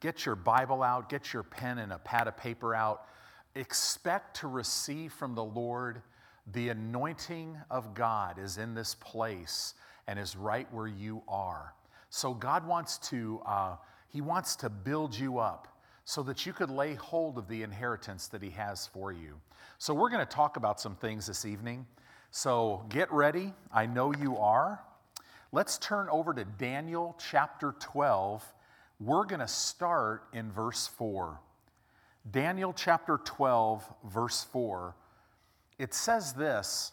get your Bible out, get your pen and a pad of paper out. Expect to receive from the Lord the anointing of God is in this place and is right where you are. So God wants to, uh, He wants to build you up so that you could lay hold of the inheritance that He has for you. So we're going to talk about some things this evening. So get ready. I know you are. Let's turn over to Daniel chapter 12. We're going to start in verse 4. Daniel chapter 12, verse 4. It says this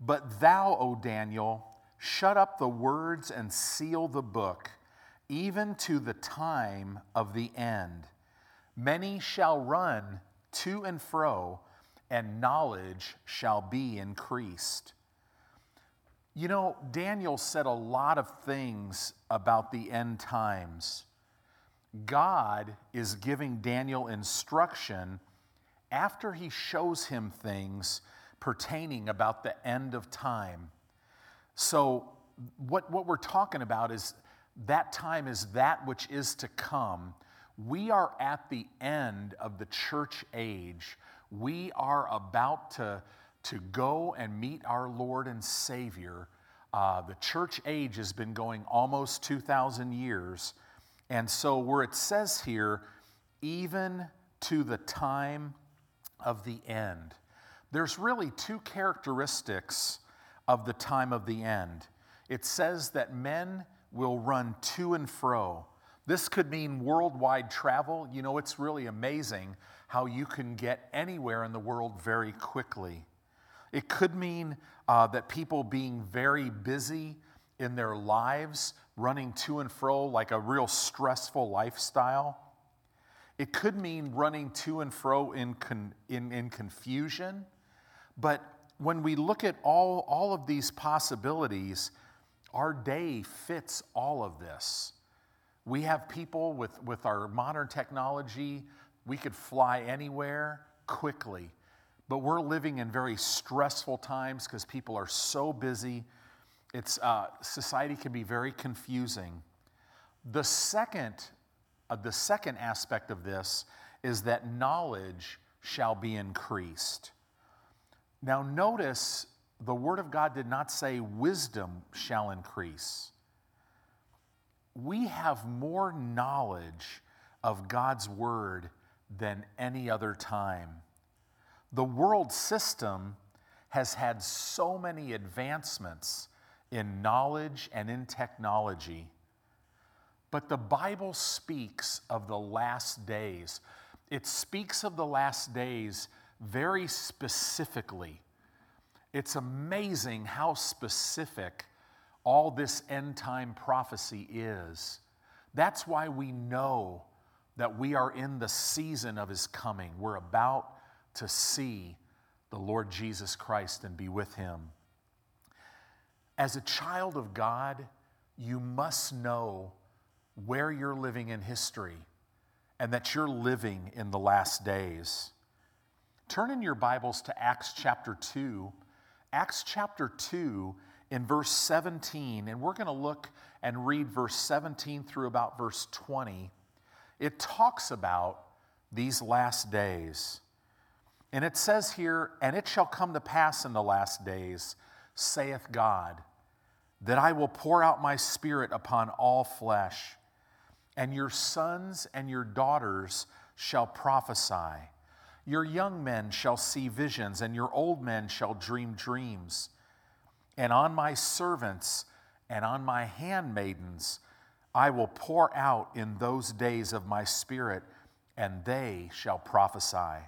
But thou, O Daniel, shut up the words and seal the book, even to the time of the end. Many shall run to and fro, and knowledge shall be increased. You know, Daniel said a lot of things about the end times. God is giving Daniel instruction after he shows him things pertaining about the end of time. So, what, what we're talking about is that time is that which is to come. We are at the end of the church age. We are about to to go and meet our Lord and Savior. Uh, the church age has been going almost 2,000 years. And so, where it says here, even to the time of the end, there's really two characteristics of the time of the end. It says that men will run to and fro. This could mean worldwide travel. You know, it's really amazing how you can get anywhere in the world very quickly. It could mean uh, that people being very busy in their lives, running to and fro like a real stressful lifestyle. It could mean running to and fro in, con- in, in confusion. But when we look at all, all of these possibilities, our day fits all of this. We have people with, with our modern technology, we could fly anywhere quickly. But we're living in very stressful times because people are so busy. It's, uh, society can be very confusing. The second, uh, the second aspect of this is that knowledge shall be increased. Now, notice the Word of God did not say wisdom shall increase. We have more knowledge of God's Word than any other time. The world system has had so many advancements in knowledge and in technology. But the Bible speaks of the last days. It speaks of the last days very specifically. It's amazing how specific all this end time prophecy is. That's why we know that we are in the season of his coming. We're about to see the Lord Jesus Christ and be with him. As a child of God, you must know where you're living in history and that you're living in the last days. Turn in your Bibles to Acts chapter 2. Acts chapter 2 in verse 17, and we're going to look and read verse 17 through about verse 20. It talks about these last days. And it says here, and it shall come to pass in the last days, saith God, that I will pour out my spirit upon all flesh, and your sons and your daughters shall prophesy. Your young men shall see visions, and your old men shall dream dreams. And on my servants and on my handmaidens I will pour out in those days of my spirit, and they shall prophesy.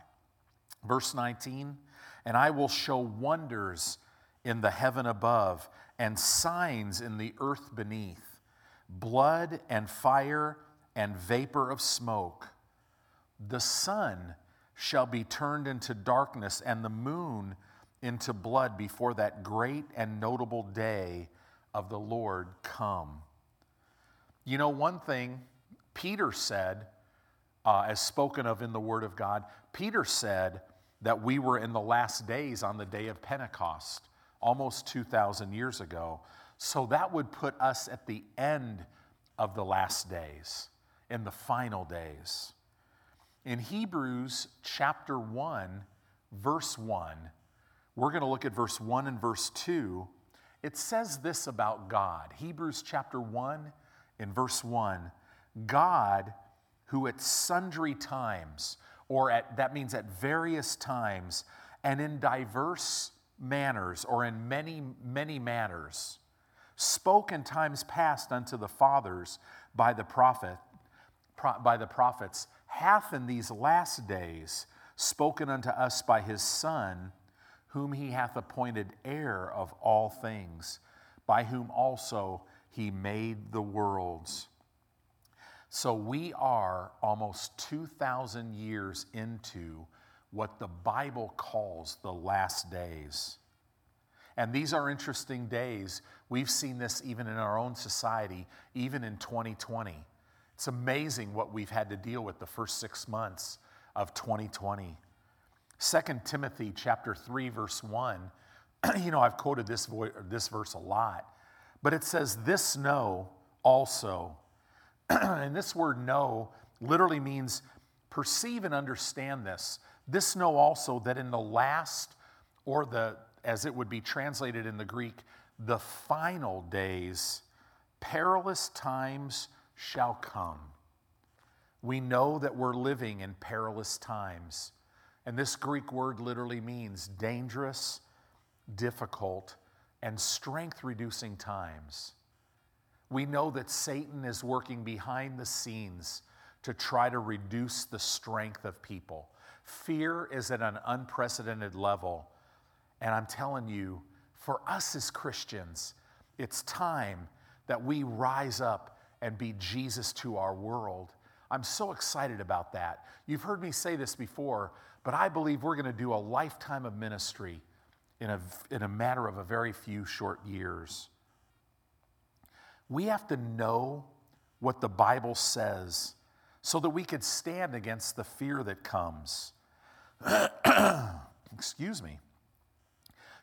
Verse 19, and I will show wonders in the heaven above and signs in the earth beneath blood and fire and vapor of smoke. The sun shall be turned into darkness and the moon into blood before that great and notable day of the Lord come. You know, one thing Peter said, uh, as spoken of in the Word of God, Peter said, that we were in the last days on the day of Pentecost, almost 2,000 years ago. So that would put us at the end of the last days. in the final days. In Hebrews chapter 1, verse 1, we're going to look at verse 1 and verse 2. It says this about God. Hebrews chapter 1, in verse 1 God, who at sundry times, or at, that means at various times, and in diverse manners, or in many, many manners, spoke in times past unto the fathers by the prophet, by the prophets, hath in these last days spoken unto us by his Son, whom he hath appointed heir of all things, by whom also he made the worlds. So we are almost 2,000 years into what the Bible calls the last days. And these are interesting days. We've seen this even in our own society, even in 2020. It's amazing what we've had to deal with the first six months of 2020. 2 Timothy chapter 3, verse 1. you know, I've quoted this, vo- this verse a lot, but it says, This know also. and this word know literally means perceive and understand this. This know also that in the last, or the, as it would be translated in the Greek, the final days, perilous times shall come. We know that we're living in perilous times. And this Greek word literally means dangerous, difficult, and strength reducing times. We know that Satan is working behind the scenes to try to reduce the strength of people. Fear is at an unprecedented level. And I'm telling you, for us as Christians, it's time that we rise up and be Jesus to our world. I'm so excited about that. You've heard me say this before, but I believe we're going to do a lifetime of ministry in a, in a matter of a very few short years. We have to know what the Bible says so that we could stand against the fear that comes. Excuse me.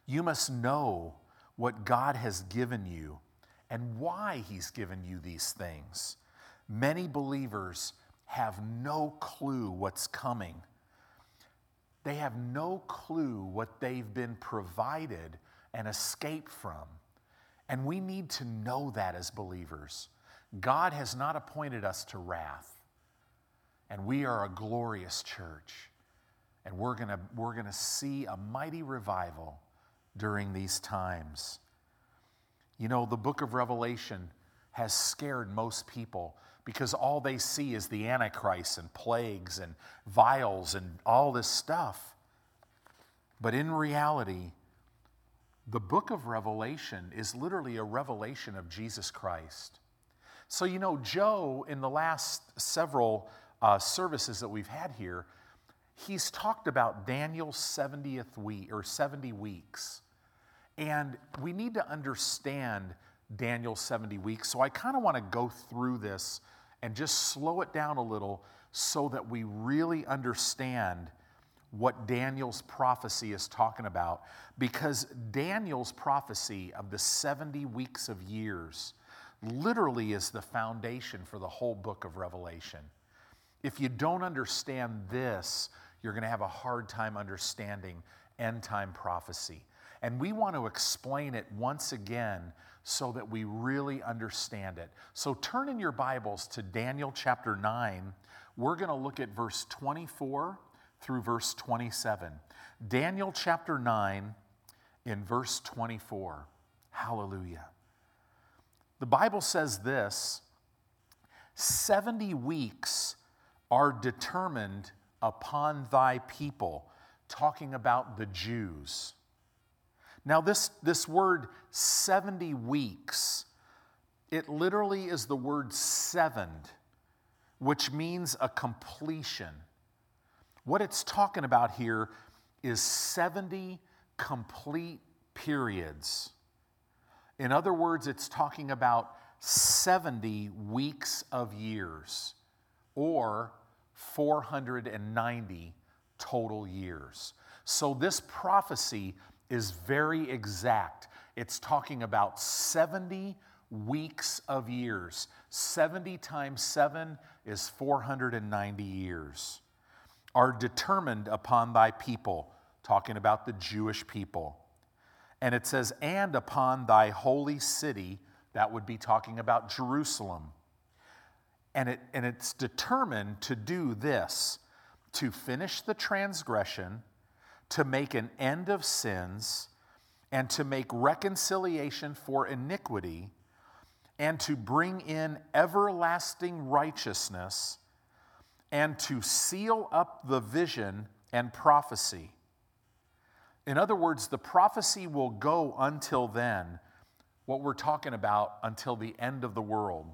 You must know what God has given you and why He's given you these things. Many believers have no clue what's coming. They have no clue what they've been provided and escaped from. And we need to know that as believers. God has not appointed us to wrath. And we are a glorious church. And we're going we're going to see a mighty revival during these times. You know, the book of Revelation has scared most people because all they see is the Antichrist and plagues and vials and all this stuff. But in reality, the book of Revelation is literally a revelation of Jesus Christ. So, you know, Joe, in the last several uh, services that we've had here, he's talked about Daniel's 70th week or 70 weeks. And we need to understand Daniel's 70 weeks. So I kind of want to go through this and just slow it down a little so that we really understand what Daniel's prophecy is talking about. Because Daniel's prophecy of the 70 weeks of years literally is the foundation for the whole book of Revelation. If you don't understand this, you're going to have a hard time understanding end time prophecy. And we want to explain it once again so that we really understand it. So turn in your Bibles to Daniel chapter 9. We're going to look at verse 24 through verse 27. Daniel chapter 9 in verse 24. Hallelujah. The Bible says this 70 weeks are determined upon thy people, talking about the Jews. Now, this, this word 70 weeks, it literally is the word sevened, which means a completion. What it's talking about here is 70 complete periods. In other words, it's talking about 70 weeks of years or 490 total years. So, this prophecy is very exact. It's talking about 70 weeks of years. 70 times 7 is 490 years, are determined upon thy people, talking about the Jewish people. And it says, and upon thy holy city, that would be talking about Jerusalem. And, it, and it's determined to do this to finish the transgression, to make an end of sins, and to make reconciliation for iniquity, and to bring in everlasting righteousness, and to seal up the vision and prophecy. In other words, the prophecy will go until then, what we're talking about until the end of the world,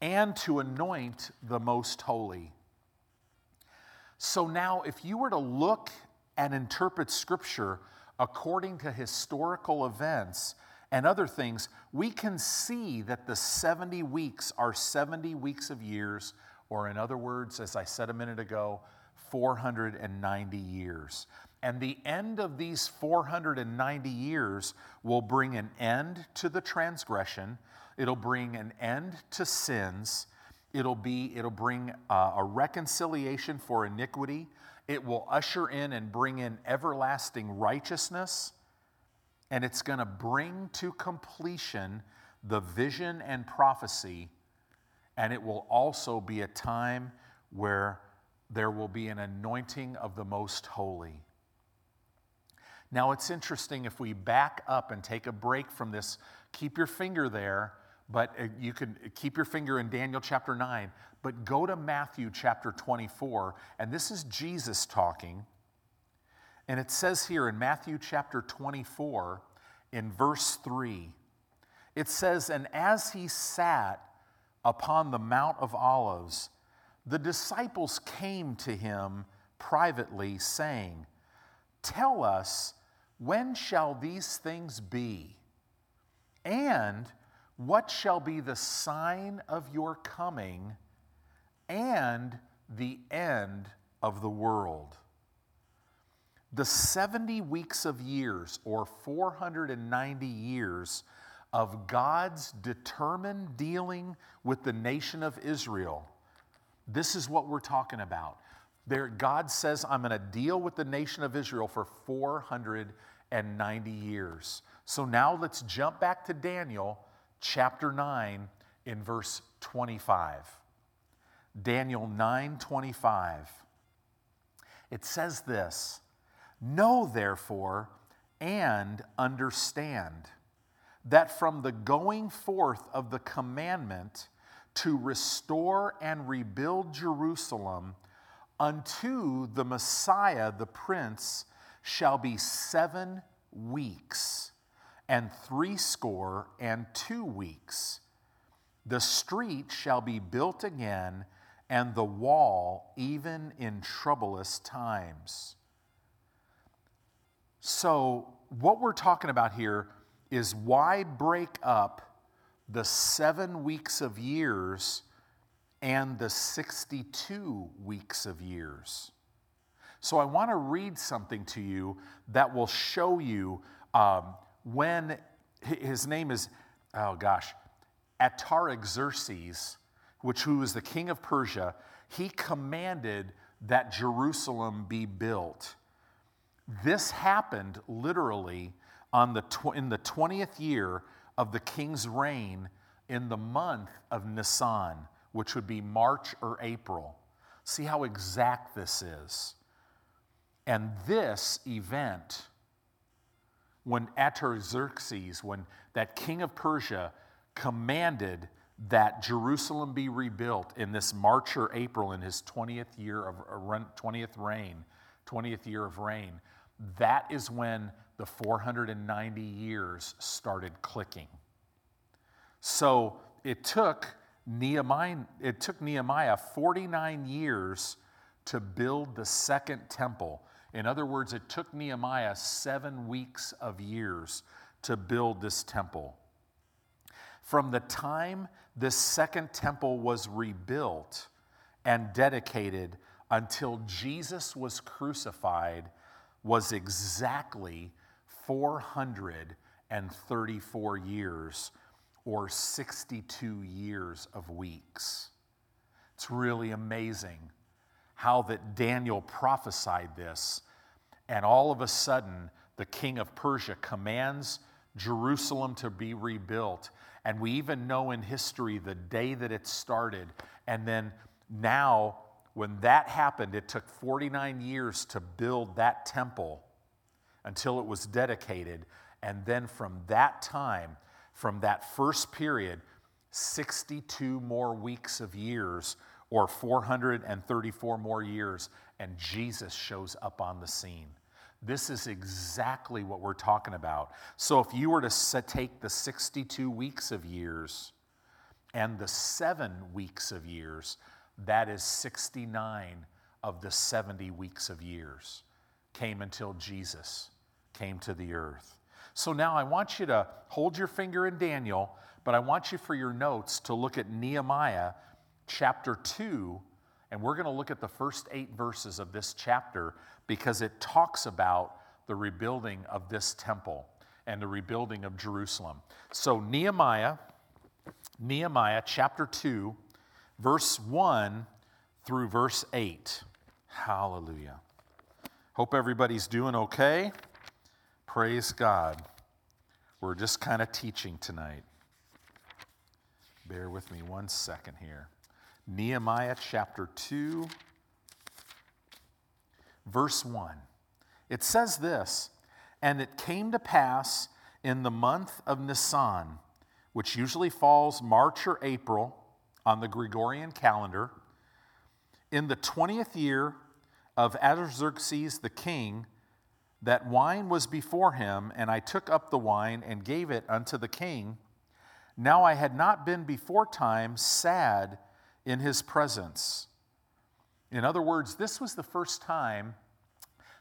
and to anoint the most holy. So now, if you were to look and interpret Scripture according to historical events and other things, we can see that the 70 weeks are 70 weeks of years, or in other words, as I said a minute ago, 490 years. And the end of these 490 years will bring an end to the transgression, it'll bring an end to sins, It'll be it'll bring uh, a reconciliation for iniquity. It will usher in and bring in everlasting righteousness. And it's going to bring to completion the vision and prophecy. And it will also be a time where there will be an anointing of the most holy. Now, it's interesting if we back up and take a break from this, keep your finger there but uh, you can keep your finger in Daniel chapter 9, but go to Matthew chapter 24, and this is Jesus talking. And it says here in Matthew chapter 24, in verse 3, it says, And as he sat upon the Mount of Olives, the disciples came to him privately, saying, Tell us, when shall these things be? And what shall be the sign of your coming and the end of the world? The 70 weeks of years, or 490 years, of God's determined dealing with the nation of Israel. This is what we're talking about. There, God says, I'm going to deal with the nation of Israel for 490 years. So now let's jump back to Daniel chapter 9 in verse 25. Daniel 9:25. It says this, "Know therefore and understand that from the going forth of the commandment to restore and rebuild Jerusalem unto the Messiah the prince shall be 7 weeks." And threescore and two weeks. The street shall be built again, and the wall even in troublous times. So, what we're talking about here is why break up the seven weeks of years and the 62 weeks of years? So, I want to read something to you that will show you um, when his name is, oh gosh, Artaxerxes, which who was the king of Persia, he commanded that Jerusalem be built. This happened literally on the tw- in the 20th year of the king's reign in the month of Nisan, which would be March or April. See how exact this is. And this event when Artaxerxes, when that king of Persia commanded that Jerusalem be rebuilt in this March or April in his 20th year of uh, 20th reign, 20th year of reign, that is when the 490 years started clicking. So it took Nehemiah, it took Nehemiah 49 years to build the second temple. In other words, it took Nehemiah seven weeks of years to build this temple. From the time this second temple was rebuilt and dedicated until Jesus was crucified was exactly 434 years or 62 years of weeks. It's really amazing how that Daniel prophesied this, and all of a sudden, the king of Persia commands Jerusalem to be rebuilt. And we even know in history the day that it started. And then now, when that happened, it took 49 years to build that temple until it was dedicated. And then from that time, from that first period, 62 more weeks of years or 434 more years, and Jesus shows up on the scene. This is exactly what we're talking about. So, if you were to take the 62 weeks of years and the seven weeks of years, that is 69 of the 70 weeks of years came until Jesus came to the earth. So now I want you to hold your finger in Daniel, but I want you for your notes to look at Nehemiah chapter 2, and we're going to look at the first eight verses of this chapter because it talks about the rebuilding of this temple and the rebuilding of Jerusalem. So, Nehemiah, Nehemiah chapter 2, verse 1 through verse 8. Hallelujah. Hope everybody's doing okay. Praise God. We're just kind of teaching tonight. Bear with me one second here. Nehemiah chapter 2, verse 1. It says this And it came to pass in the month of Nisan, which usually falls March or April on the Gregorian calendar, in the 20th year of Artaxerxes the king, that wine was before him, and I took up the wine and gave it unto the king. Now I had not been before time sad in his presence. In other words, this was the first time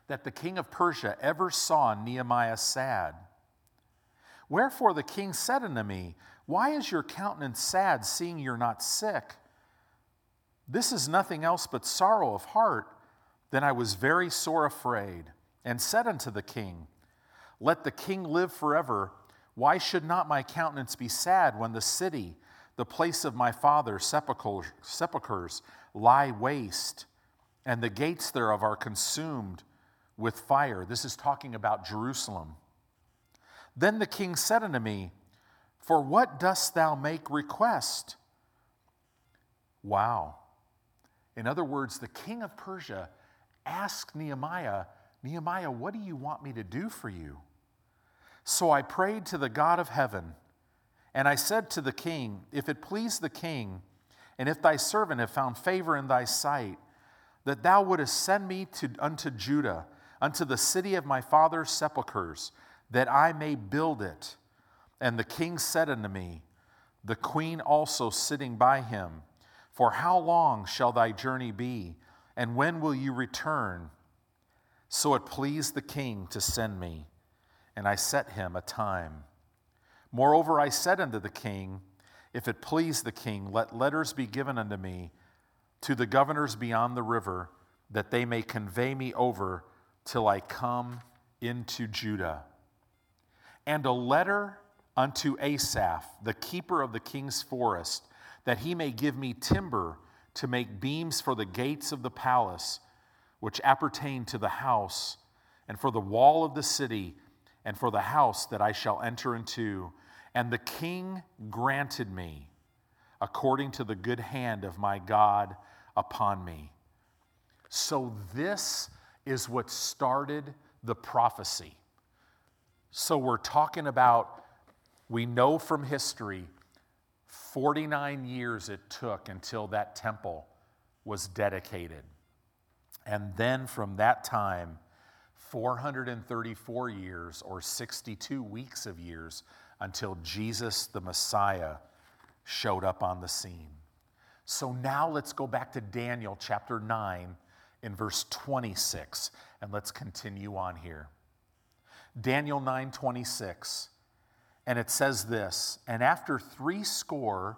that the king of Persia ever saw Nehemiah sad. Wherefore the king said unto me, Why is your countenance sad, seeing you're not sick? This is nothing else but sorrow of heart. Then I was very sore afraid, and said unto the king, Let the king live forever. Why should not my countenance be sad when the city, the place of my father's sepulchres, lie waste, and the gates thereof are consumed with fire? This is talking about Jerusalem. Then the king said unto me, For what dost thou make request? Wow. In other words, the king of Persia asked Nehemiah, Nehemiah, what do you want me to do for you? So I prayed to the God of heaven, and I said to the king, If it please the king, and if thy servant have found favor in thy sight, that thou wouldest send me to, unto Judah, unto the city of my father's sepulchres, that I may build it. And the king said unto me, the queen also sitting by him, For how long shall thy journey be, and when will you return? So it pleased the king to send me and I set him a time. Moreover, I said unto the king, If it please the king, let letters be given unto me to the governors beyond the river, that they may convey me over till I come into Judah. And a letter unto Asaph, the keeper of the king's forest, that he may give me timber to make beams for the gates of the palace, which appertain to the house, and for the wall of the city and for the house that I shall enter into. And the king granted me according to the good hand of my God upon me. So, this is what started the prophecy. So, we're talking about, we know from history, 49 years it took until that temple was dedicated. And then from that time, 434 years or 62 weeks of years until Jesus the Messiah showed up on the scene. So now let's go back to Daniel chapter 9 in verse 26 and let's continue on here. Daniel 9:26 and it says this, and after 3 score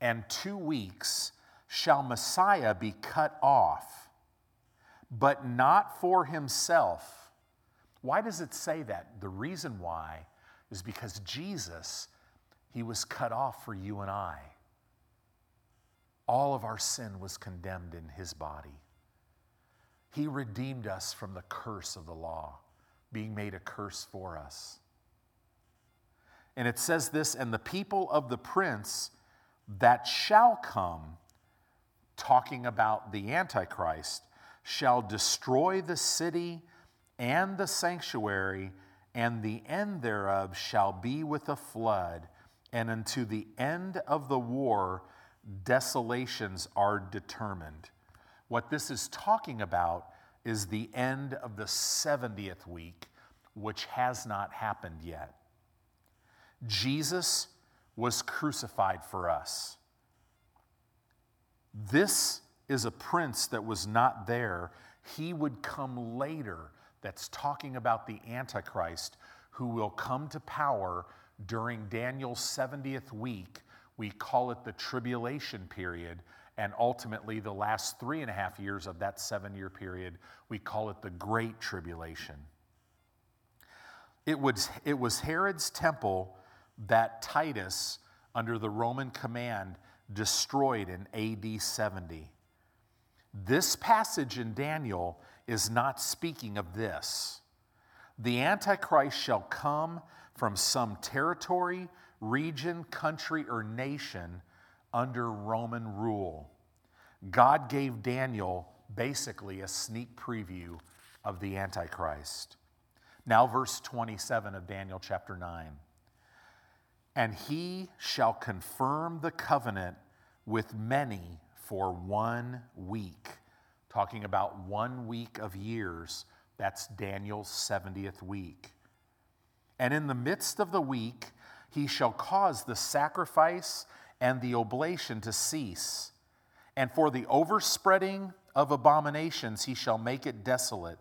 and 2 weeks shall Messiah be cut off but not for himself. Why does it say that? The reason why is because Jesus, he was cut off for you and I. all of our sin was condemned in his body. He redeemed us from the curse of the law, being made a curse for us. And it says this, and the people of the prince that shall come, talking about the Antichrist, shall destroy the city and the sanctuary, and the end thereof shall be with a flood, and unto the end of the war desolations are determined. What this is talking about is the end of the 70th week, which has not happened yet. Jesus was crucified for us. This is a prince that was not there. He would come later, that's talking about the Antichrist, who will come to power during Daniel's 70th week. We call it the tribulation period. And ultimately, the last three and a half years of that seven year period, we call it the Great Tribulation. It was, it was Herod's temple that Titus, under the Roman command, destroyed in AD 70. This passage in Daniel is not speaking of this. The Antichrist shall come from some territory, region, country, or nation under Roman rule. God gave Daniel basically a sneak preview of the Antichrist. Now, verse 27 of Daniel chapter 9. And he shall confirm the covenant with many for one week. Talking about one week of years, that's Daniel's 70th week. And in the midst of the week, he shall cause the sacrifice and the oblation to cease. And for the overspreading of abominations, he shall make it desolate,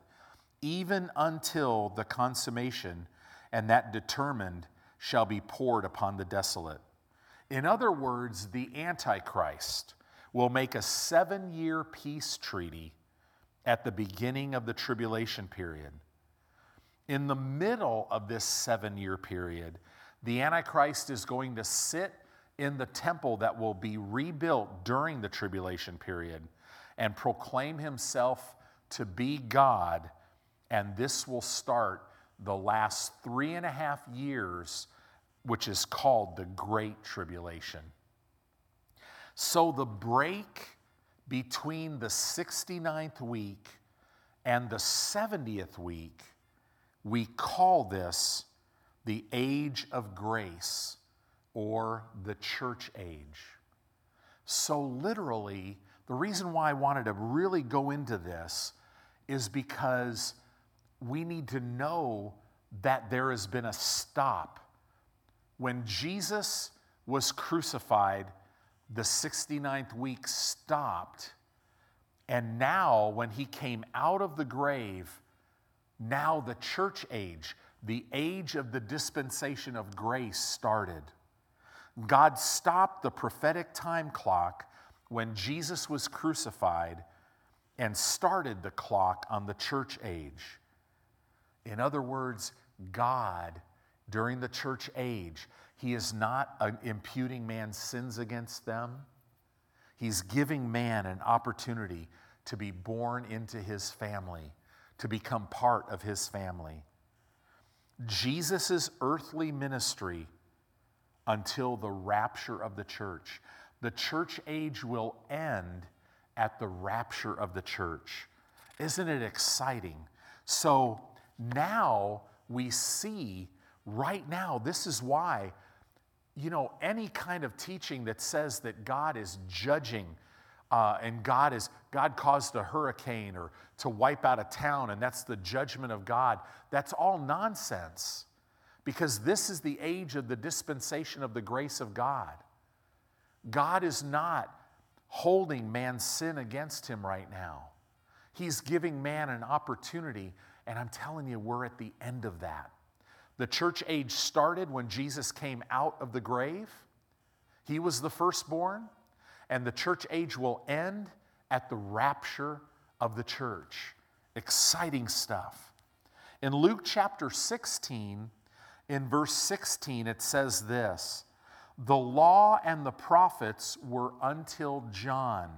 even until the consummation, and that determined shall be poured upon the desolate. In other words, the Antichrist will make a seven year peace treaty at the beginning of the tribulation period. In the middle of this seven year period, the Antichrist is going to sit in the temple that will be rebuilt during the tribulation period and proclaim himself to be God. And this will start the last three and a half years, which is called the Great Tribulation. So the break between the 69th week and the 70th week, we call this the age of grace or the church age. So, literally, the reason why I wanted to really go into this is because we need to know that there has been a stop. When Jesus was crucified, the 69th week stopped. And now, when he came out of the grave, now the church age, the age of the dispensation of grace started. God stopped the prophetic time clock when Jesus was crucified and started the clock on the church age. In other words, God, during the church age, He is not imputing man's sins against them. He's giving man an opportunity to be born into His family, to become part of His family. Jesus' earthly ministry until the rapture of the church. The church age will end at the rapture of the church. Isn't it exciting? So now we see, right now, this is why, you know, any kind of teaching that says that God is judging uh, and God is God caused a hurricane or to wipe out a town and that's the judgment of God, that's all nonsense because this is the age of the dispensation of the grace of God. God is not holding man's sin against him right now. He's giving man an opportunity, and I'm telling you, we're at the end of that. The church age started when Jesus came out of the grave. He was the firstborn, and the church age will end at the rapture of the church. Exciting stuff. In Luke chapter 16, in verse 16, it says this The law and the prophets were until John.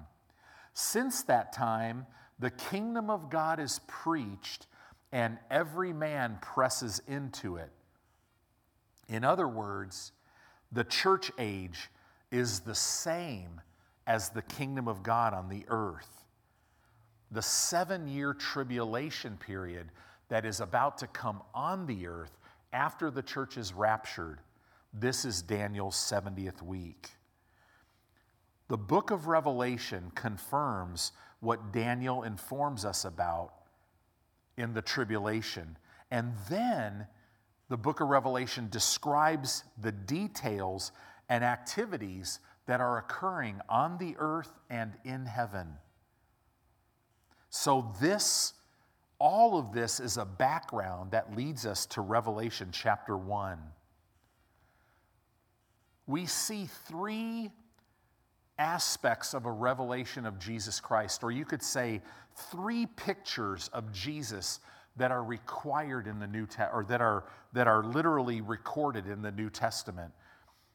Since that time, the kingdom of God is preached, and every man presses into it. In other words, the church age is the same as the kingdom of God on the earth. The seven year tribulation period that is about to come on the earth after the church is raptured, this is Daniel's 70th week. The book of Revelation confirms what Daniel informs us about in the tribulation. And then the book of Revelation describes the details and activities that are occurring on the earth and in heaven. So, this, all of this is a background that leads us to Revelation chapter 1. We see three aspects of a revelation of Jesus Christ, or you could say three pictures of Jesus that are required in the New Testament, or that are, that are literally recorded in the New Testament.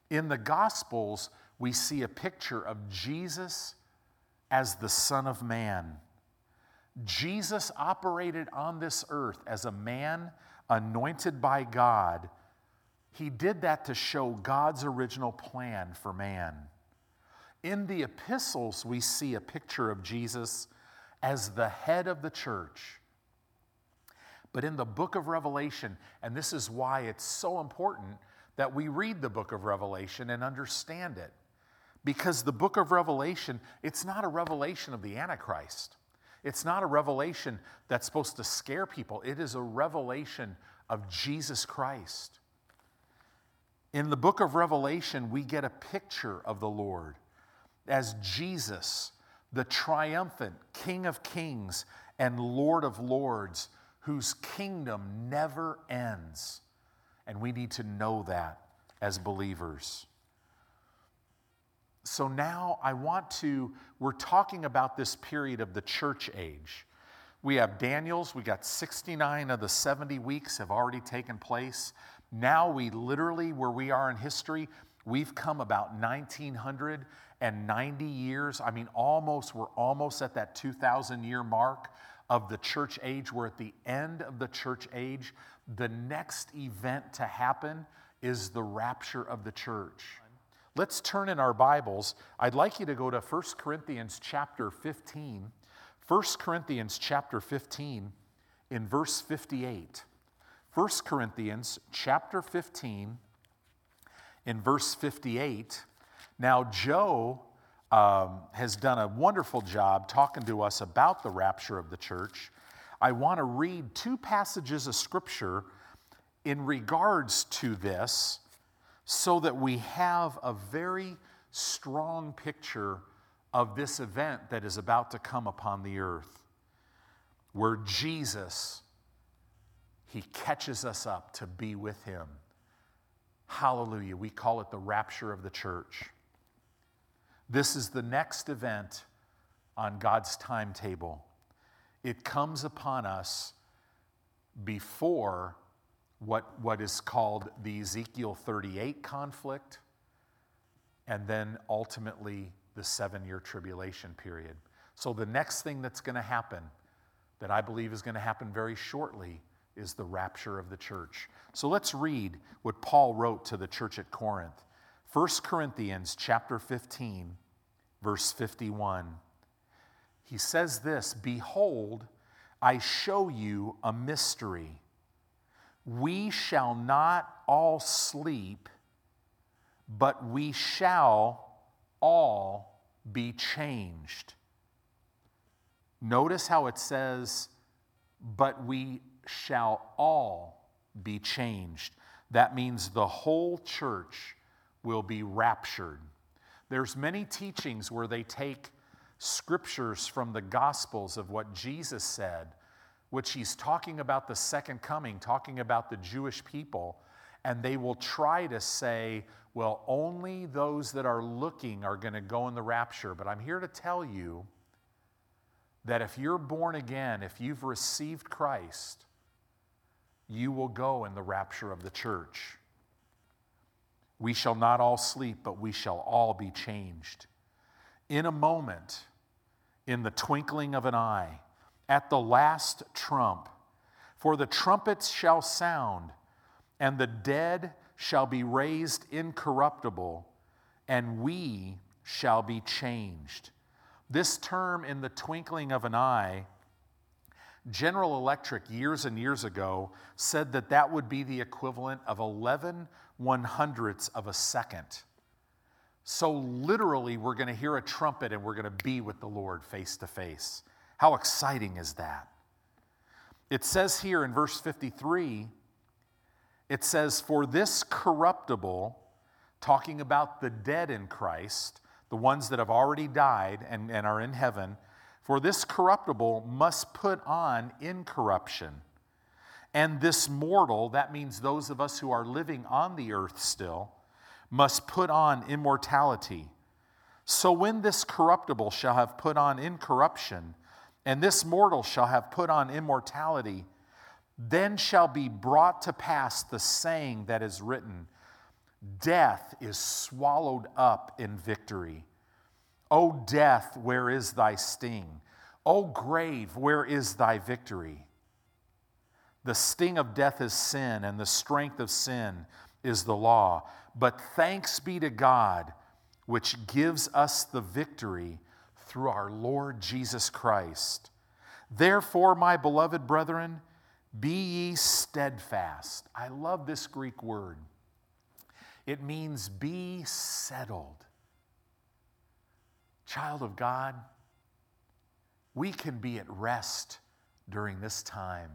In the Gospels, we see a picture of Jesus as the Son of Man. Jesus operated on this earth as a man anointed by God. He did that to show God's original plan for man. In the epistles, we see a picture of Jesus as the head of the church. But in the book of Revelation, and this is why it's so important that we read the book of Revelation and understand it. Because the book of Revelation, it's not a revelation of the Antichrist. It's not a revelation that's supposed to scare people. It is a revelation of Jesus Christ. In the book of Revelation, we get a picture of the Lord as Jesus, the triumphant King of kings and Lord of lords, whose kingdom never ends. And we need to know that as believers. So now I want to, we're talking about this period of the church age. We have Daniel's, we got 69 of the 70 weeks have already taken place. Now we literally, where we are in history, we've come about 1990 years. I mean, almost, we're almost at that 2,000 year mark of the church age. We're at the end of the church age. The next event to happen is the rapture of the church. Let's turn in our Bibles. I'd like you to go to 1 Corinthians chapter 15. 1 Corinthians chapter 15 in verse 58. 1 Corinthians chapter 15 in verse 58. Now, Joe um, has done a wonderful job talking to us about the rapture of the church. I want to read two passages of scripture in regards to this so that we have a very strong picture of this event that is about to come upon the earth, where Jesus, He catches us up to be with Him. Hallelujah. We call it the rapture of the church. This is the next event on God's timetable. It comes upon us before what, what is called the Ezekiel 38 conflict, and then ultimately the seven year tribulation period. So, the next thing that's going to happen, that I believe is going to happen very shortly, is the rapture of the church. So, let's read what Paul wrote to the church at Corinth. 1 Corinthians chapter 15, verse 51. He says this Behold, I show you a mystery we shall not all sleep, but we shall all be changed. Notice how it says, but we shall all be changed. That means the whole church will be raptured. There's many teachings where they take scriptures from the gospels of what Jesus said which he's talking about the second coming, talking about the Jewish people, and they will try to say, well, only those that are looking are going to go in the rapture. But I'm here to tell you that if you're born again, if you've received Christ, you will go in the rapture of the church. We shall not all sleep, but we shall all be changed. In a moment, in the twinkling of an eye, at the last trump, for the trumpets shall sound, and the dead shall be raised incorruptible, and we shall be changed. This term, in the twinkling of an eye, General Electric, years and years ago, said that that would be the equivalent of 11 one hundredths of a second. So, literally, we're going to hear a trumpet and we're going to be with the Lord face to face. How exciting is that? It says here in verse 53, it says, For this corruptible, talking about the dead in Christ, the ones that have already died and, and are in heaven, for this corruptible must put on incorruption. And this mortal, that means those of us who are living on the earth still, must put on immortality. So when this corruptible shall have put on incorruption, and this mortal shall have put on immortality, then shall be brought to pass the saying that is written Death is swallowed up in victory. O death, where is thy sting? O grave, where is thy victory? The sting of death is sin, and the strength of sin is the law. But thanks be to God, which gives us the victory through our Lord Jesus Christ. Therefore, my beloved brethren, be ye steadfast. I love this Greek word. It means be settled. Child of God, we can be at rest during this time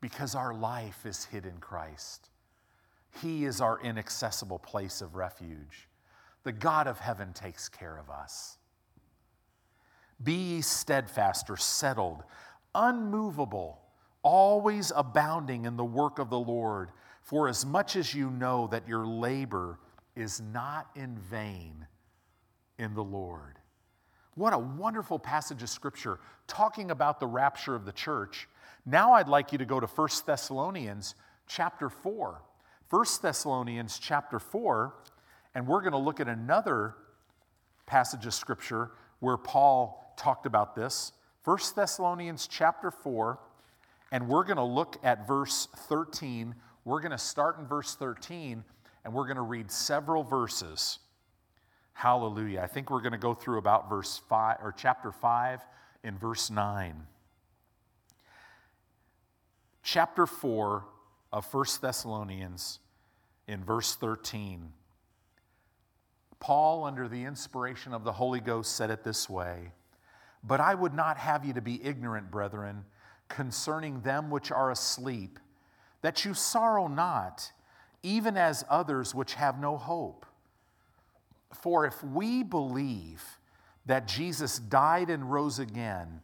because our life is hid in Christ. He is our inaccessible place of refuge. The God of heaven takes care of us. Be ye steadfast or settled, unmovable, always abounding in the work of the Lord, for as much as you know that your labor is not in vain in the Lord. What a wonderful passage of scripture talking about the rapture of the church. Now I'd like you to go to 1 Thessalonians chapter 4. 1 Thessalonians chapter 4, and we're going to look at another passage of scripture where Paul talked about this. 1 Thessalonians chapter 4, and we're going to look at verse 13. We're going to start in verse 13, and we're going to read several verses. Hallelujah. I think we're going to go through about verse 5 or chapter 5 in verse 9. Chapter 4 of 1 Thessalonians in verse 13. Paul, under the inspiration of the Holy Ghost, said it this way But I would not have you to be ignorant, brethren, concerning them which are asleep, that you sorrow not, even as others which have no hope. For if we believe that Jesus died and rose again,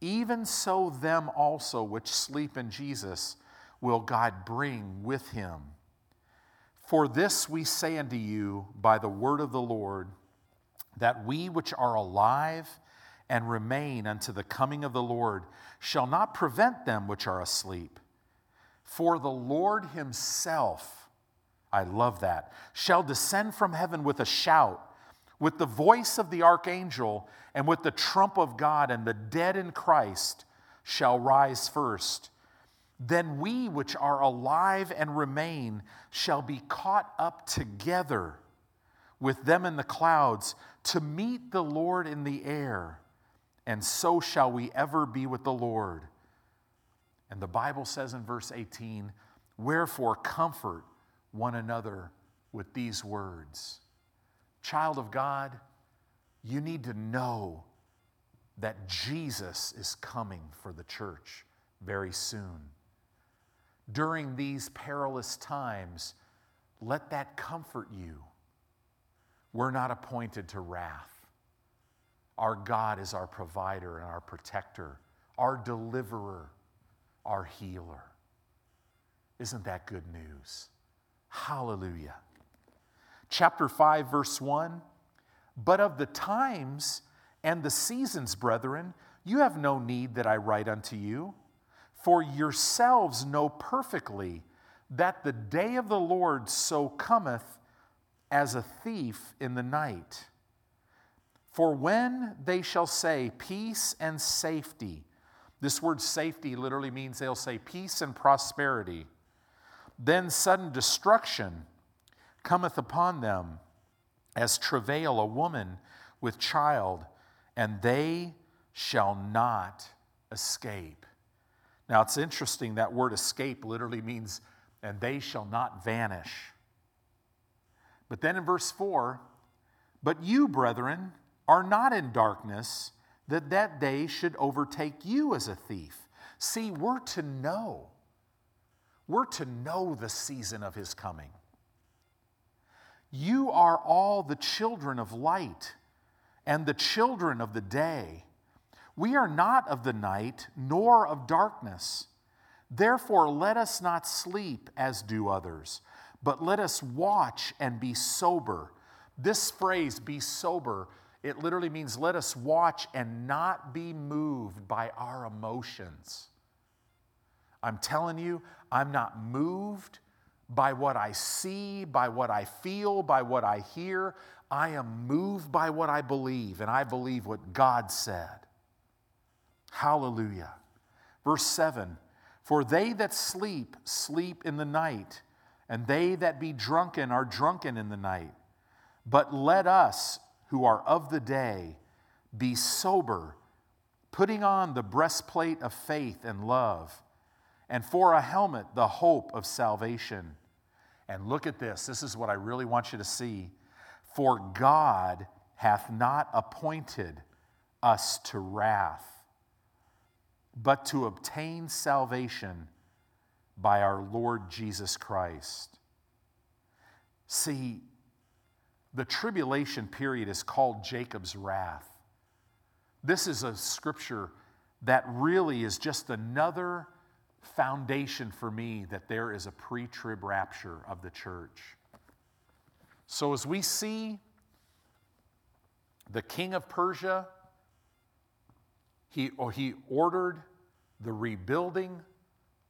even so them also which sleep in Jesus will God bring with him. For this we say unto you by the word of the Lord, that we which are alive and remain unto the coming of the Lord shall not prevent them which are asleep. For the Lord himself, I love that, shall descend from heaven with a shout, with the voice of the archangel, and with the trump of God, and the dead in Christ shall rise first. Then we which are alive and remain shall be caught up together with them in the clouds to meet the Lord in the air, and so shall we ever be with the Lord. And the Bible says in verse 18, Wherefore comfort one another with these words. Child of God, you need to know that Jesus is coming for the church very soon during these perilous times, let that comfort you. We're not appointed to wrath. Our God is our provider and our protector, our deliverer, our healer. Isn't that good news? Hallelujah. Chapter 5, verse 1 But of the times and the seasons, brethren, you have no need that I write unto you. For yourselves know perfectly that the day of the Lord so cometh as a thief in the night. For when they shall say peace and safety, this word safety literally means they'll say peace and prosperity, then sudden destruction cometh upon them as travail a woman with child, and they shall not escape. Now it's interesting that word escape literally means, and they shall not vanish. But then in verse 4, but you, brethren, are not in darkness, that that day should overtake you as a thief. See, we're to know. We're to know the season of his coming. You are all the children of light and the children of the day. We are not of the night, nor of darkness. Therefore, let us not sleep as do others, but let us watch and be sober. This phrase, be sober, it literally means let us watch and not be moved by our emotions. I'm telling you, I'm not moved by what I see, by what I feel, by what I hear. I am moved by what I believe, and I believe what God said. Hallelujah. Verse 7 For they that sleep, sleep in the night, and they that be drunken are drunken in the night. But let us, who are of the day, be sober, putting on the breastplate of faith and love, and for a helmet, the hope of salvation. And look at this. This is what I really want you to see. For God hath not appointed us to wrath, but to obtain salvation by our Lord Jesus Christ. See, the tribulation period is called Jacob's wrath. This is a scripture that really is just another foundation for me that there is a pre trib rapture of the church. So, as we see the king of Persia, he, or he ordered the rebuilding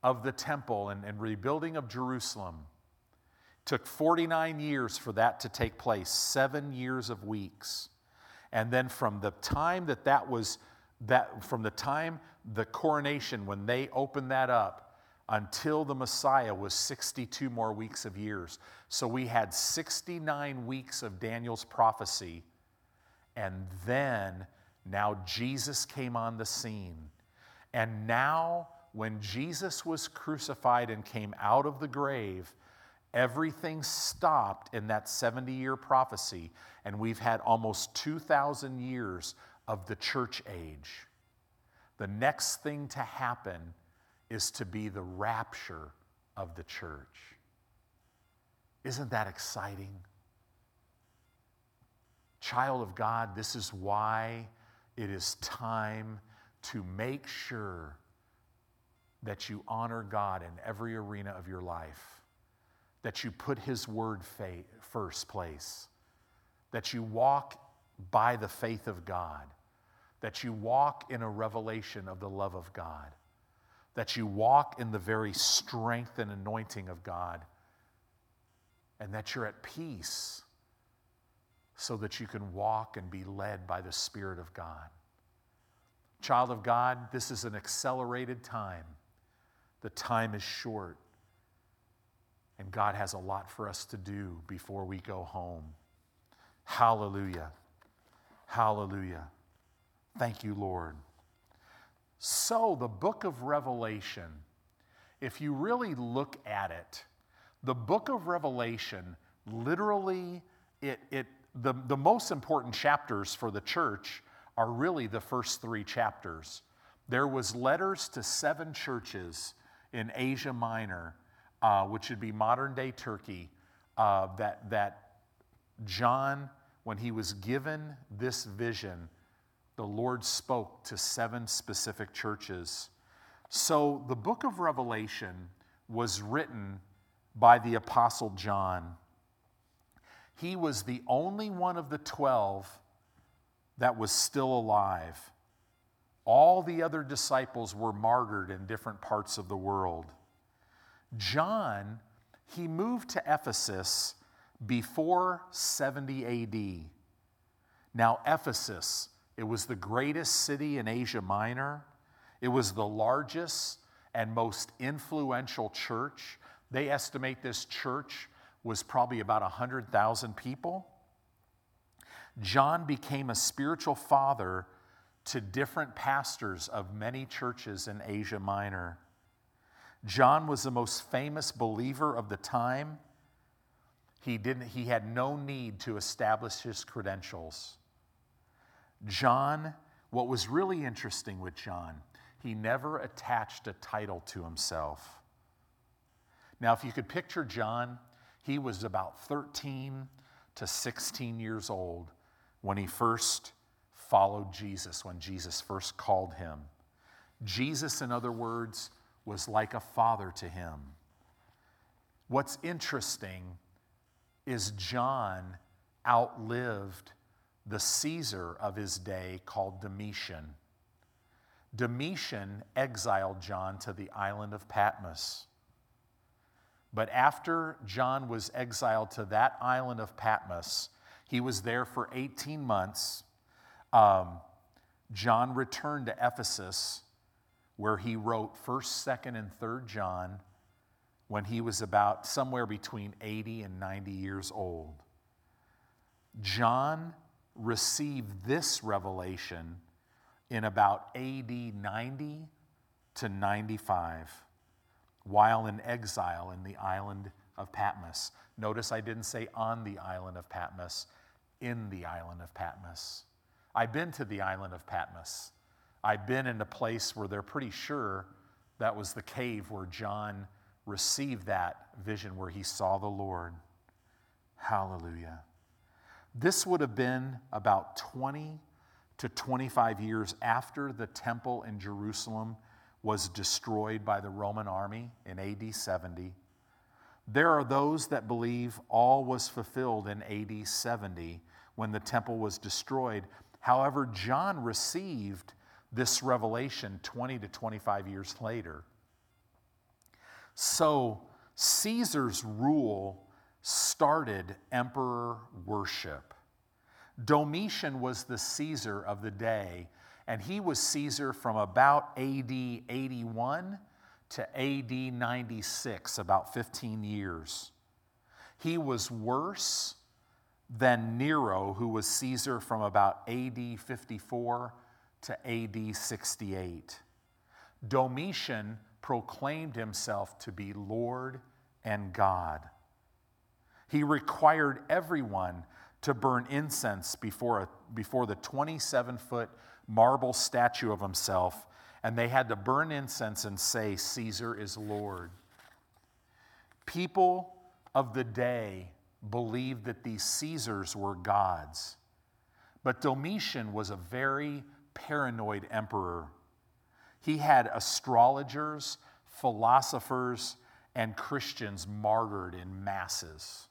of the temple and, and rebuilding of Jerusalem. Took 49 years for that to take place, seven years of weeks. And then from the time that that was, that from the time the coronation, when they opened that up, until the Messiah was 62 more weeks of years. So we had 69 weeks of Daniel's prophecy. And then now Jesus came on the scene. And now, when Jesus was crucified and came out of the grave, Everything stopped in that 70 year prophecy, and we've had almost 2,000 years of the church age. The next thing to happen is to be the rapture of the church. Isn't that exciting? Child of God, this is why it is time to make sure that you honor God in every arena of your life that you put His word first place, that you walk by the faith of God, that you walk in a revelation of the love of God, that you walk in the very strength and anointing of God, and that you're at peace so that you can walk and be led by the Spirit of God. Child of God, this is an accelerated time. The time is short. And God has a lot for us to do before we go home. Hallelujah. Hallelujah. Thank you, Lord. So, the book of Revelation, if you really look at it, the book of Revelation literally, it, it, the, the most important chapters for the church are really the first three chapters. There was letters to seven churches in Asia Minor uh, which would be modern day Turkey, uh, that, that John, when he was given this vision, the Lord spoke to seven specific churches. So the book of Revelation was written by the Apostle John. He was the only one of the 12 that was still alive. All the other disciples were martyred in different parts of the world. John he moved to Ephesus before 70 AD. Now, Ephesus, it was the greatest city in Asia Minor. It was the largest and most influential church. They estimate this church was probably about 100,000 people. John became a spiritual father to different pastors of many churches in Asia Minor. John was the most famous believer of the time. He, didn't, he had no need to establish his credentials. John, what was really interesting with John, he never attached a title to himself. Now, if you could picture John, he was about 13 to 16 years old when he first followed Jesus, when Jesus first called him. Jesus, in other words, was like a father to him. What's interesting is John outlived the Caesar of his day called Domitian. Domitian exiled John to the island of Patmos. But after John was exiled to that island of Patmos, he was there for 18 months. Um, John returned to Ephesus, where he wrote 1st, 2nd, and 3rd John when he was about somewhere between 80 and 90 years old. John received this revelation in about AD 90 to 95 while in exile in the island of Patmos. Notice I didn't say on the island of Patmos, in the island of Patmos. I've been to the island of Patmos. I've been in a place where they're pretty sure that was the cave where John received that vision where he saw the Lord. Hallelujah. This would have been about 20 to 25 years after the temple in Jerusalem was destroyed by the Roman army in AD 70. There are those that believe all was fulfilled in AD 70 when the temple was destroyed. However, John received this revelation 20 to 25 years later. So, Caesar's rule started emperor worship. Domitian was the Caesar of the day, and he was Caesar from about AD 81 to AD 96, about 15 years. He was worse than Nero, who was Caesar from about AD 54 to AD 68. Domitian proclaimed himself to be Lord and God. He required everyone to burn incense before, a, before the 27 foot marble statue of himself, and they had to burn incense and say, Caesar is Lord. People of the day believed that these Caesars were gods. But Domitian was a very paranoid emperor. He had astrologers, philosophers, and Christians martyred in masses.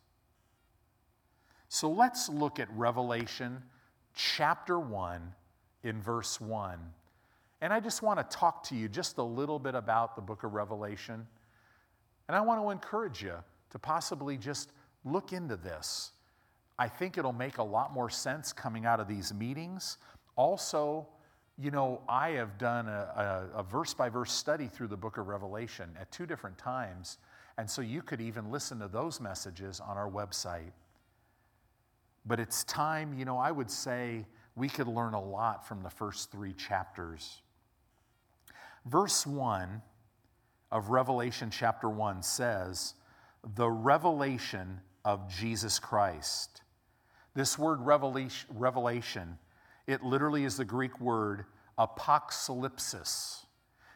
So let's look at Revelation chapter 1 in verse 1. And I just want to talk to you just a little bit about the book of Revelation. And I want to encourage you to possibly just Look into this. I think it'll make a lot more sense coming out of these meetings. Also, you know, I have done a, verse by verse study through the book of Revelation at two different times. And so you could even listen to those messages on our website. But it's time, you know, I would say we could learn a lot from the first three chapters. Verse 1 of Revelation chapter 1 says, The revelation of Jesus Christ. This word revelation, it literally is the Greek word apocalypsis.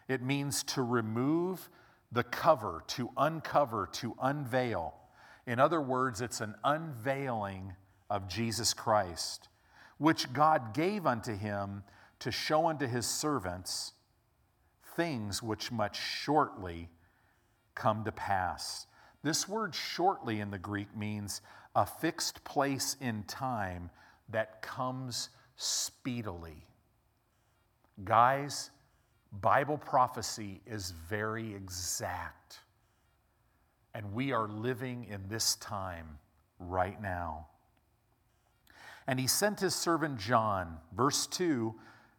It means to remove the cover, to uncover, to unveil. In other words, it's an unveiling of Jesus Christ, which God gave unto him to show unto his servants things which much shortly come to pass. This word shortly in the Greek means a fixed place in time that comes speedily. Guys, Bible prophecy is very exact. And we are living in this time right now. And he sent his servant John, verse 2,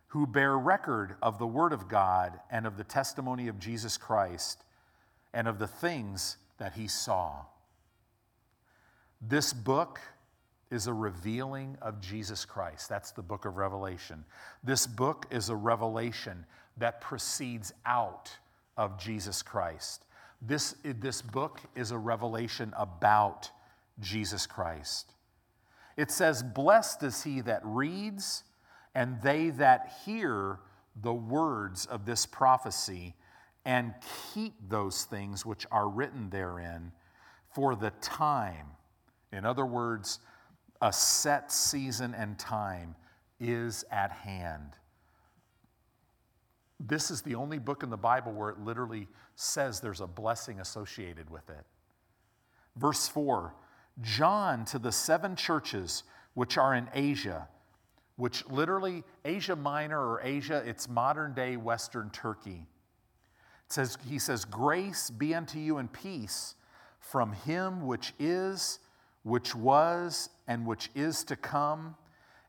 who bear record of the word of God and of the testimony of Jesus Christ and of the things that he saw. This book is a revealing of Jesus Christ. That's the book of Revelation. This book is a revelation that proceeds out of Jesus Christ. This, this book is a revelation about Jesus Christ. It says, Blessed is he that reads, and they that hear the words of this prophecy, and keep those things which are written therein, for the time, in other words, a set season and time is at hand. This is the only book in the Bible where it literally says there's a blessing associated with it. Verse 4 John to the seven churches which are in Asia, which literally, Asia Minor or Asia, it's modern day Western Turkey. It says, he says, Grace be unto you and peace from him which is, which was, and which is to come,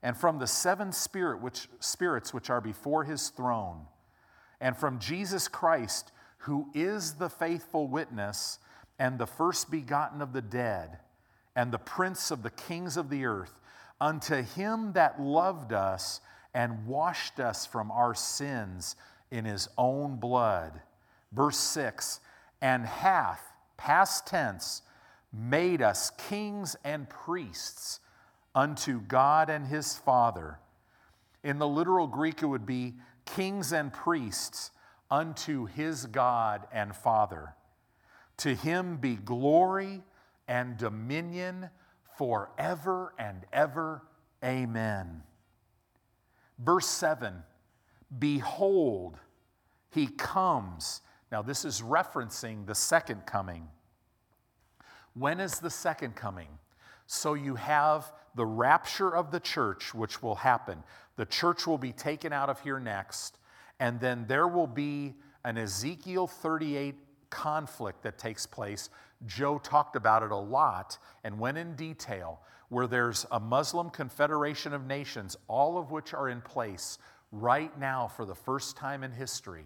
and from the seven spirit which, spirits which are before his throne, and from Jesus Christ, who is the faithful witness and the first begotten of the dead and the prince of the kings of the earth, unto him that loved us and washed us from our sins in his own blood. Verse 6 and hath, past tense, made us kings and priests unto God and his Father. In the literal Greek, it would be kings and priests unto his God and Father. To him be glory and dominion forever and ever. Amen. Verse 7 Behold, he comes. Now, this is referencing the second coming. When is the second coming? So you have the rapture of the church, which will happen. The church will be taken out of here next, and then there will be an Ezekiel 38 conflict that takes place Joe talked about it a lot and went in detail, where there's a Muslim confederation of nations, all of which are in place right now for the first time in history.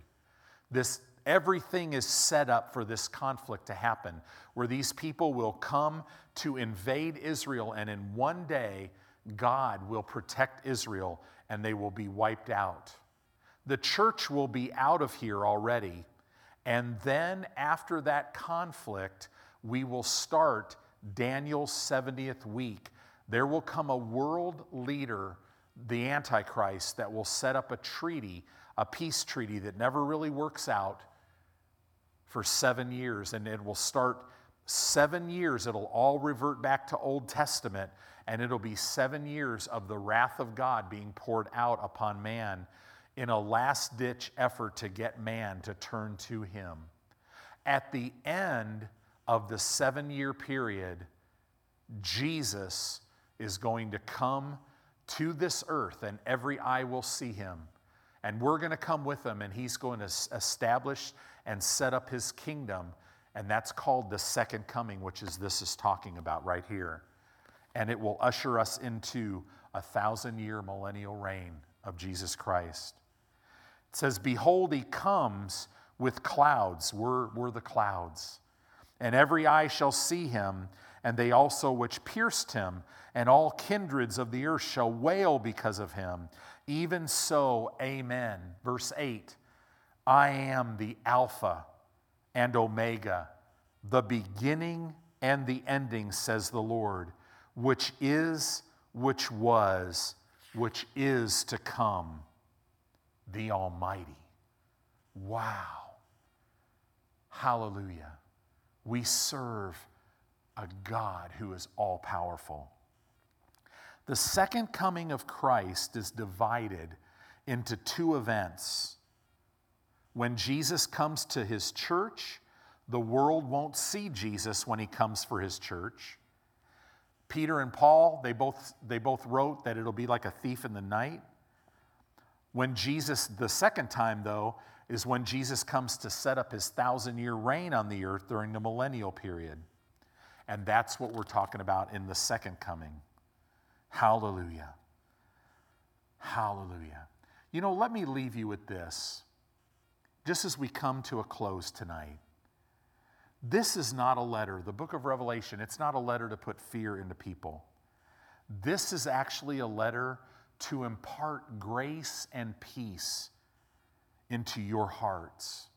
This everything is set up for this conflict to happen, where these people will come to invade Israel, and in one day, God will protect Israel and they will be wiped out. The church will be out of here already. And then, after that conflict, we will start Daniel's 70th week. There will come a world leader, the Antichrist, that will set up a treaty, a peace treaty that never really works out for seven years. And it will start seven years, it'll all revert back to Old Testament, and it'll be seven years of the wrath of God being poured out upon man in a last ditch effort to get man to turn to him. At the end, of the seven year period, Jesus is going to come to this earth and every eye will see him. And we're going to come with him and he's going to establish and set up his kingdom. And that's called the second coming, which is this is talking about right here. And it will usher us into a thousand year millennial reign of Jesus Christ. It says, Behold, he comes with clouds. We're, we're the clouds and every eye shall see him, and they also which pierced him, and all kindreds of the earth shall wail because of him. Even so, amen. Verse 8 I am the Alpha and Omega, the beginning and the ending, says the Lord, which is, which was, which is to come, the Almighty. Wow. Hallelujah. We serve a God who is all powerful. The second coming of Christ is divided into two events. When Jesus comes to his church, the world won't see Jesus when he comes for his church. Peter and Paul, they both, they both wrote that it'll be like a thief in the night. When Jesus, the second time though, is when Jesus comes to set up his thousand year reign on the earth during the millennial period. And that's what we're talking about in the second coming. Hallelujah. Hallelujah. You know, let me leave you with this, just as we come to a close tonight. This is not a letter, the book of Revelation, it's not a letter to put fear into people. This is actually a letter to impart grace and peace into your hearts.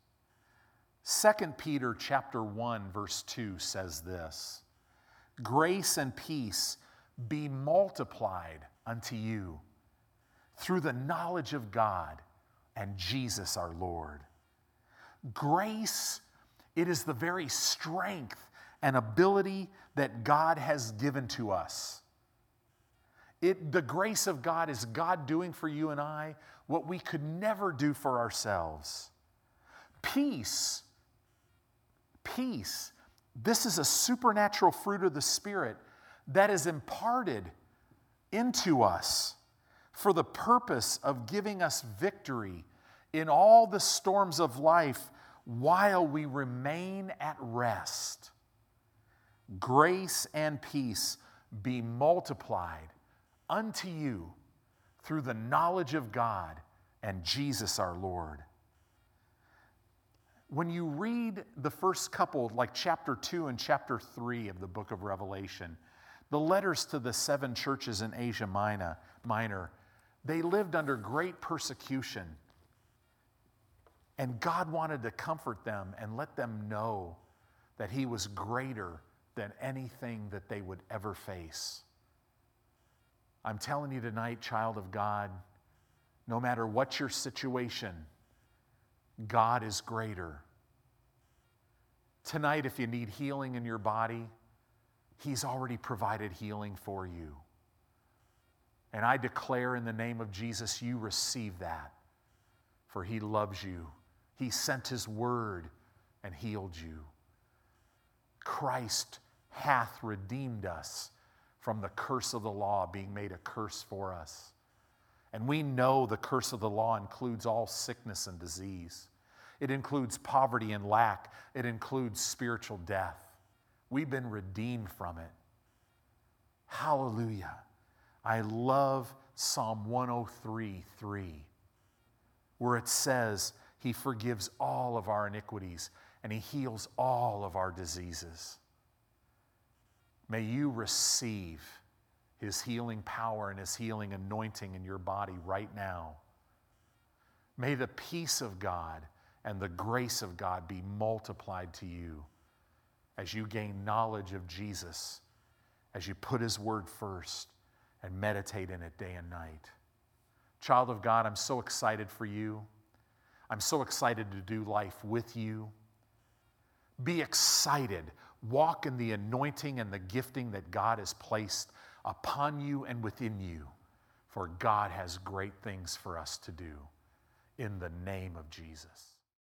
2 Peter chapter 1 verse 2 says this. Grace and peace be multiplied unto you through the knowledge of God and Jesus our Lord. Grace, it is the very strength and ability that God has given to us. It, the grace of God is God doing for you and I what we could never do for ourselves. Peace, peace, this is a supernatural fruit of the Spirit that is imparted into us for the purpose of giving us victory in all the storms of life while we remain at rest. Grace and peace be multiplied unto you through the knowledge of God and Jesus our Lord. When you read the first couple, like chapter 2 and chapter 3 of the book of Revelation, the letters to the seven churches in Asia Minor, Minor they lived under great persecution. And God wanted to comfort them and let them know that He was greater than anything that they would ever face. I'm telling you tonight, child of God, no matter what your situation, God is greater. Tonight, if you need healing in your body, He's already provided healing for you. And I declare in the name of Jesus, you receive that, for he loves you. He sent his word and healed you. Christ hath redeemed us from the curse of the law being made a curse for us. And we know the curse of the law includes all sickness and disease. It includes poverty and lack. It includes spiritual death. We've been redeemed from it. Hallelujah. I love Psalm 103 3, where it says, He forgives all of our iniquities and He heals all of our diseases. May you receive His healing power and His healing anointing in your body right now. May the peace of God and the grace of God be multiplied to you as you gain knowledge of Jesus, as you put His word first and meditate in it day and night. Child of God, I'm so excited for you. I'm so excited to do life with you. Be excited. Walk in the anointing and the gifting that God has placed upon you and within you, for God has great things for us to do in the name of Jesus.